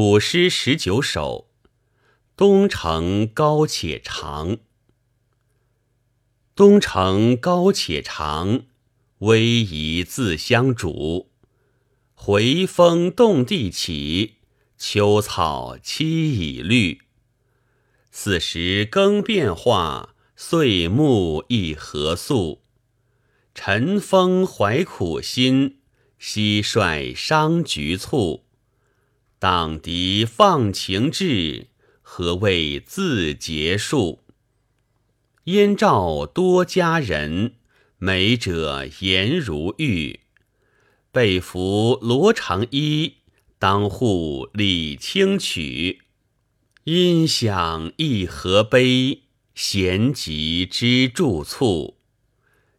古诗十九首，东城高且长。东城高且长，逶迤自相逐。回风动地起，秋草萋已绿。四时更变化，岁暮亦何速？晨风怀苦心，蟋蟀伤局促。荡涤放情志，何谓自结束？燕赵多佳人，美者颜如玉。被服罗长衣，当户理清曲。音响一何悲？弦急知助促。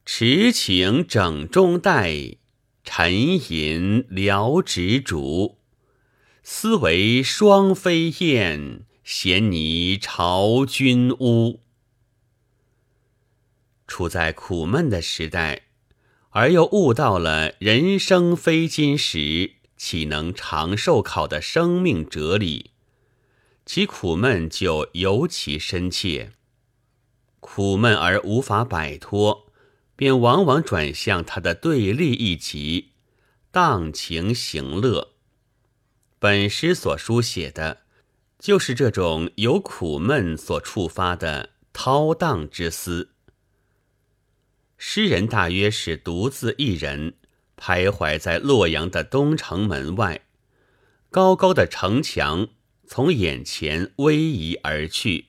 持情整中带，沉吟聊执竹。思为双飞燕，衔泥巢君屋。处在苦闷的时代，而又悟到了“人生非金石，岂能长寿考”的生命哲理，其苦闷就尤其深切。苦闷而无法摆脱，便往往转向他的对立一极，荡情行乐。本诗所书写的，就是这种由苦闷所触发的涛荡之思。诗人大约是独自一人，徘徊在洛阳的东城门外，高高的城墙从眼前逶迤而去，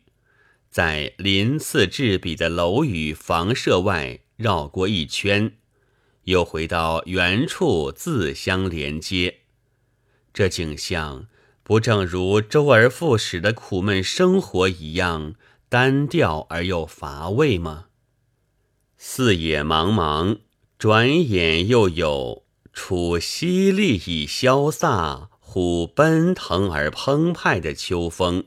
在鳞次栉比的楼宇房舍外绕过一圈，又回到原处自相连接。这景象不正如周而复始的苦闷生活一样单调而又乏味吗？四野茫茫，转眼又有处淅沥以潇洒，忽奔腾而澎湃的秋风，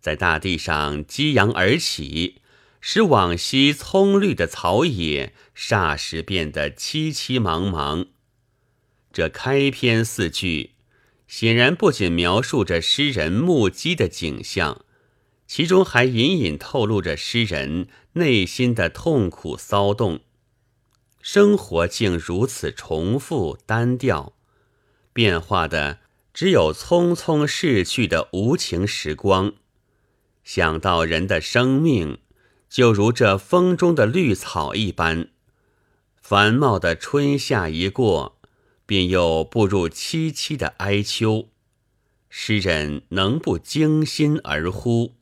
在大地上激扬而起，使往昔葱绿的草野霎时变得凄凄茫茫。这开篇四句。显然不仅描述着诗人目击的景象，其中还隐隐透露着诗人内心的痛苦骚动。生活竟如此重复单调，变化的只有匆匆逝去的无情时光。想到人的生命，就如这风中的绿草一般，繁茂的春夏一过。便又步入凄凄的哀秋，诗人能不惊心而呼？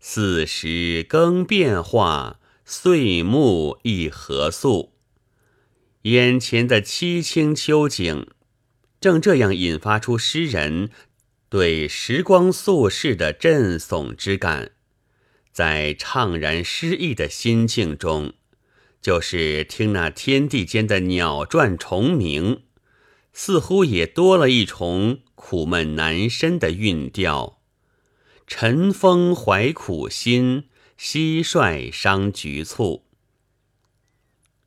四时更变化，岁暮亦何速？眼前的凄清秋景，正这样引发出诗人对时光速逝的震悚之感。在怅然失意的心境中，就是听那天地间的鸟啭虫鸣。似乎也多了一重苦闷难伸的韵调。晨风怀苦心，蟋蟀伤局促。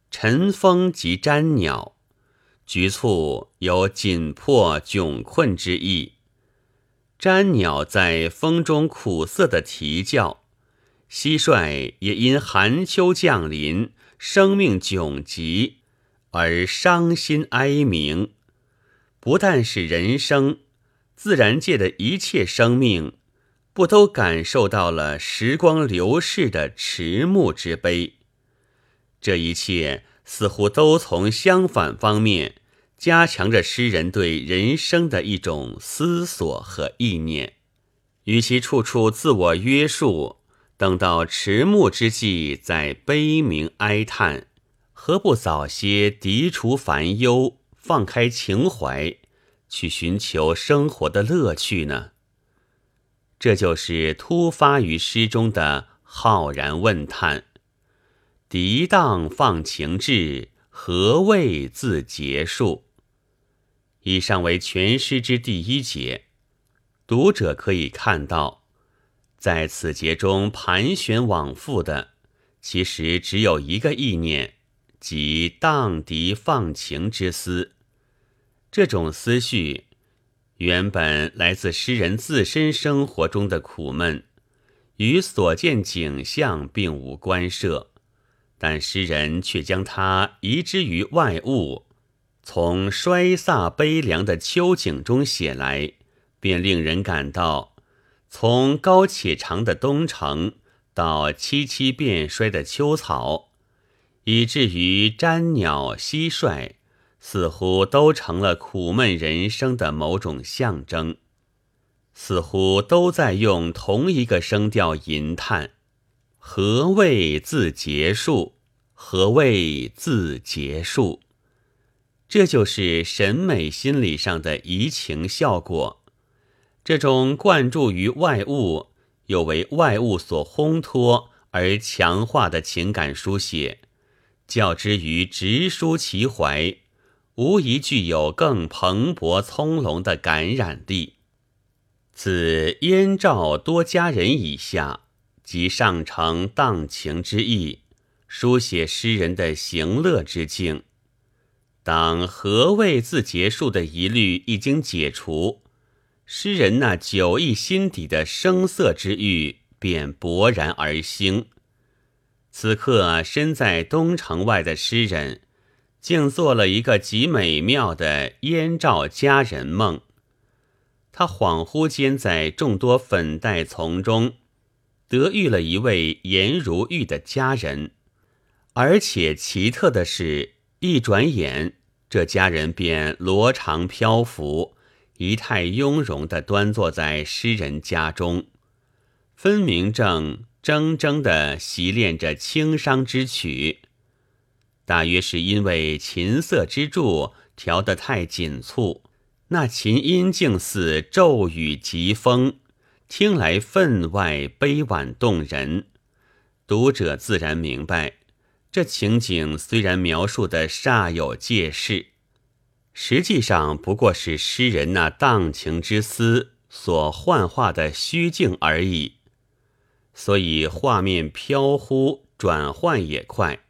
晨风即瞻鸟，局促有紧迫窘困之意。瞻鸟在风中苦涩的啼叫，蟋蟀也因寒秋降临，生命窘急而伤心哀鸣。不但是人生，自然界的一切生命，不都感受到了时光流逝的迟暮之悲？这一切似乎都从相反方面加强着诗人对人生的一种思索和意念。与其处处自我约束，等到迟暮之际再悲鸣哀叹，何不早些涤除烦忧？放开情怀，去寻求生活的乐趣呢？这就是突发于诗中的浩然问叹：“涤荡放情志，何谓自结束？”以上为全诗之第一节。读者可以看到，在此节中盘旋往复的，其实只有一个意念，即荡涤放情之思。这种思绪，原本来自诗人自身生活中的苦闷，与所见景象并无关涉，但诗人却将它移之于外物，从衰飒悲凉的秋景中写来，便令人感到，从高且长的东城到萋萋变衰的秋草，以至于沾鸟蟋蟀。似乎都成了苦闷人生的某种象征，似乎都在用同一个声调吟叹：“何谓自结束？何谓自结束？”这就是审美心理上的移情效果。这种灌注于外物，又为外物所烘托而强化的情感书写，较之于直抒其怀。无疑具有更蓬勃葱茏的感染力。自燕赵多佳人以下，即上承荡情之意，书写诗人的行乐之境。当何谓自结束的疑虑已经解除，诗人那久逸心底的声色之欲便勃然而兴。此刻身在东城外的诗人。竟做了一个极美妙的燕赵佳人梦。他恍惚间在众多粉黛丛中，得遇了一位颜如玉的佳人，而且奇特的是，一转眼，这佳人便罗裳飘拂，仪态雍容地端坐在诗人家中，分明正铮铮地习练着清商之曲。大约是因为琴瑟之助调得太紧促，那琴音竟似骤雨疾风，听来分外悲婉动人。读者自然明白，这情景虽然描述的煞有介事，实际上不过是诗人那荡情之思所幻化的虚境而已。所以画面飘忽，转换也快。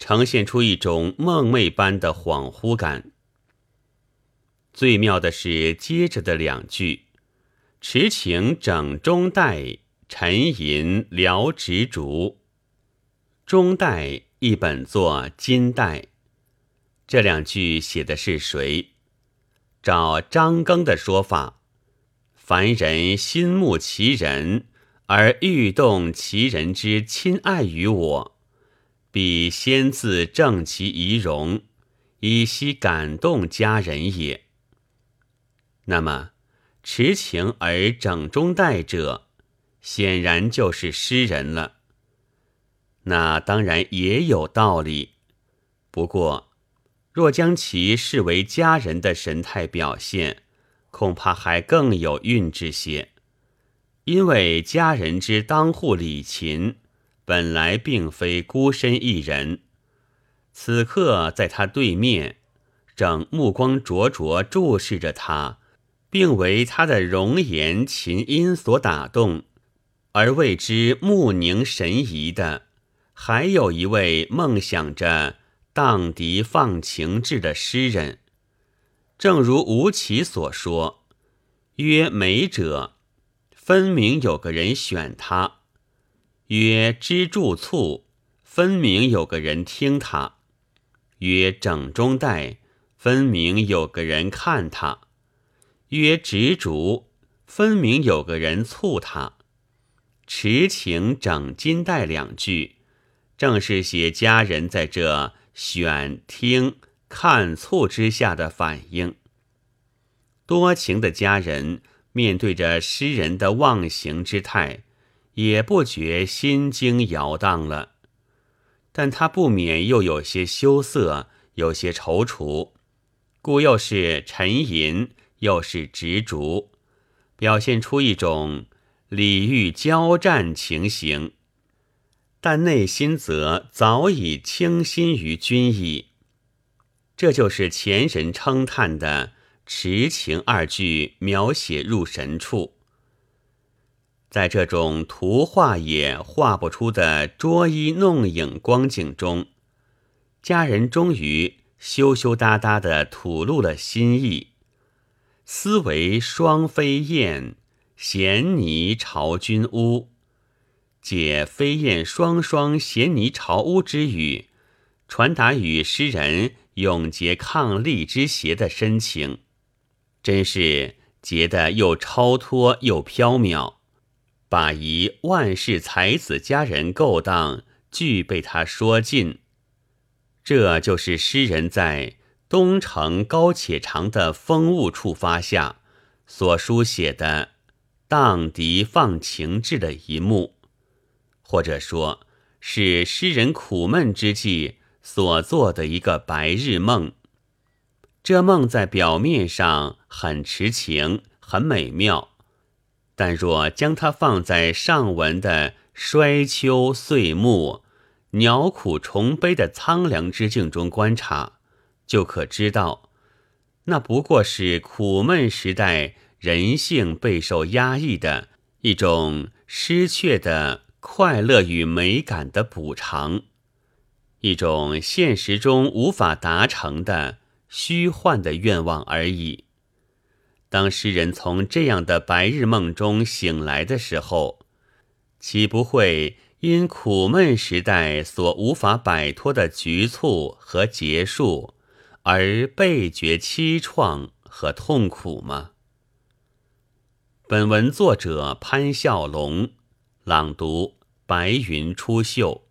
呈现出一种梦寐般的恍惚感。最妙的是接着的两句：“持情整中带，沉吟聊执竹。”中带一本作金带。这两句写的是谁？照张庚的说法，凡人心慕其人，而欲动其人之亲爱于我。必先自正其仪容，以息感动佳人也。那么，持情而整中带者，显然就是诗人了。那当然也有道理。不过，若将其视为佳人的神态表现，恐怕还更有韵致些，因为佳人之当户礼琴。本来并非孤身一人，此刻在他对面，正目光灼灼注视着他，并为他的容颜琴音所打动，而为之目凝神怡的，还有一位梦想着荡涤放情志的诗人。正如吴起所说：“曰美者，分明有个人选他。”曰知助促，分明有个人听他；曰整中带，分明有个人看他；曰执竹，分明有个人促他。持情整金带两句，正是写佳人在这选听看促之下的反应。多情的佳人面对着诗人的忘形之态。也不觉心惊摇荡了，但他不免又有些羞涩，有些踌躇，故又是沉吟，又是执着，表现出一种礼遇交战情形，但内心则早已倾心于君矣。这就是前人称叹的“持情”二句描写入神处。在这种图画也画不出的捉衣弄影光景中，佳人终于羞羞答答地吐露了心意。思为双飞燕，衔泥巢君屋。借飞燕双双衔泥巢屋之语，传达与诗人永结伉俪之谐的深情，真是结得又超脱又飘渺，把一万世才子佳人勾当俱被他说尽。这就是诗人在东城高且长的风物处发下所书写的荡涤放情志的一幕。或者说，是诗人苦闷之际所做的一个白日梦。这梦在表面上很痴情、很美妙，但若将它放在上文的衰秋岁暮、鸟苦虫悲的苍凉之境中观察，就可知道，那不过是苦闷时代人性备受压抑的一种失去的。快乐与美感的补偿，一种现实中无法达成的虚幻的愿望而已。当诗人从这样的白日梦中醒来的时候，岂不会因苦闷时代所无法摆脱的局促和结束，而倍觉凄怆和痛苦吗？本文作者潘笑龙。朗读：白云出岫。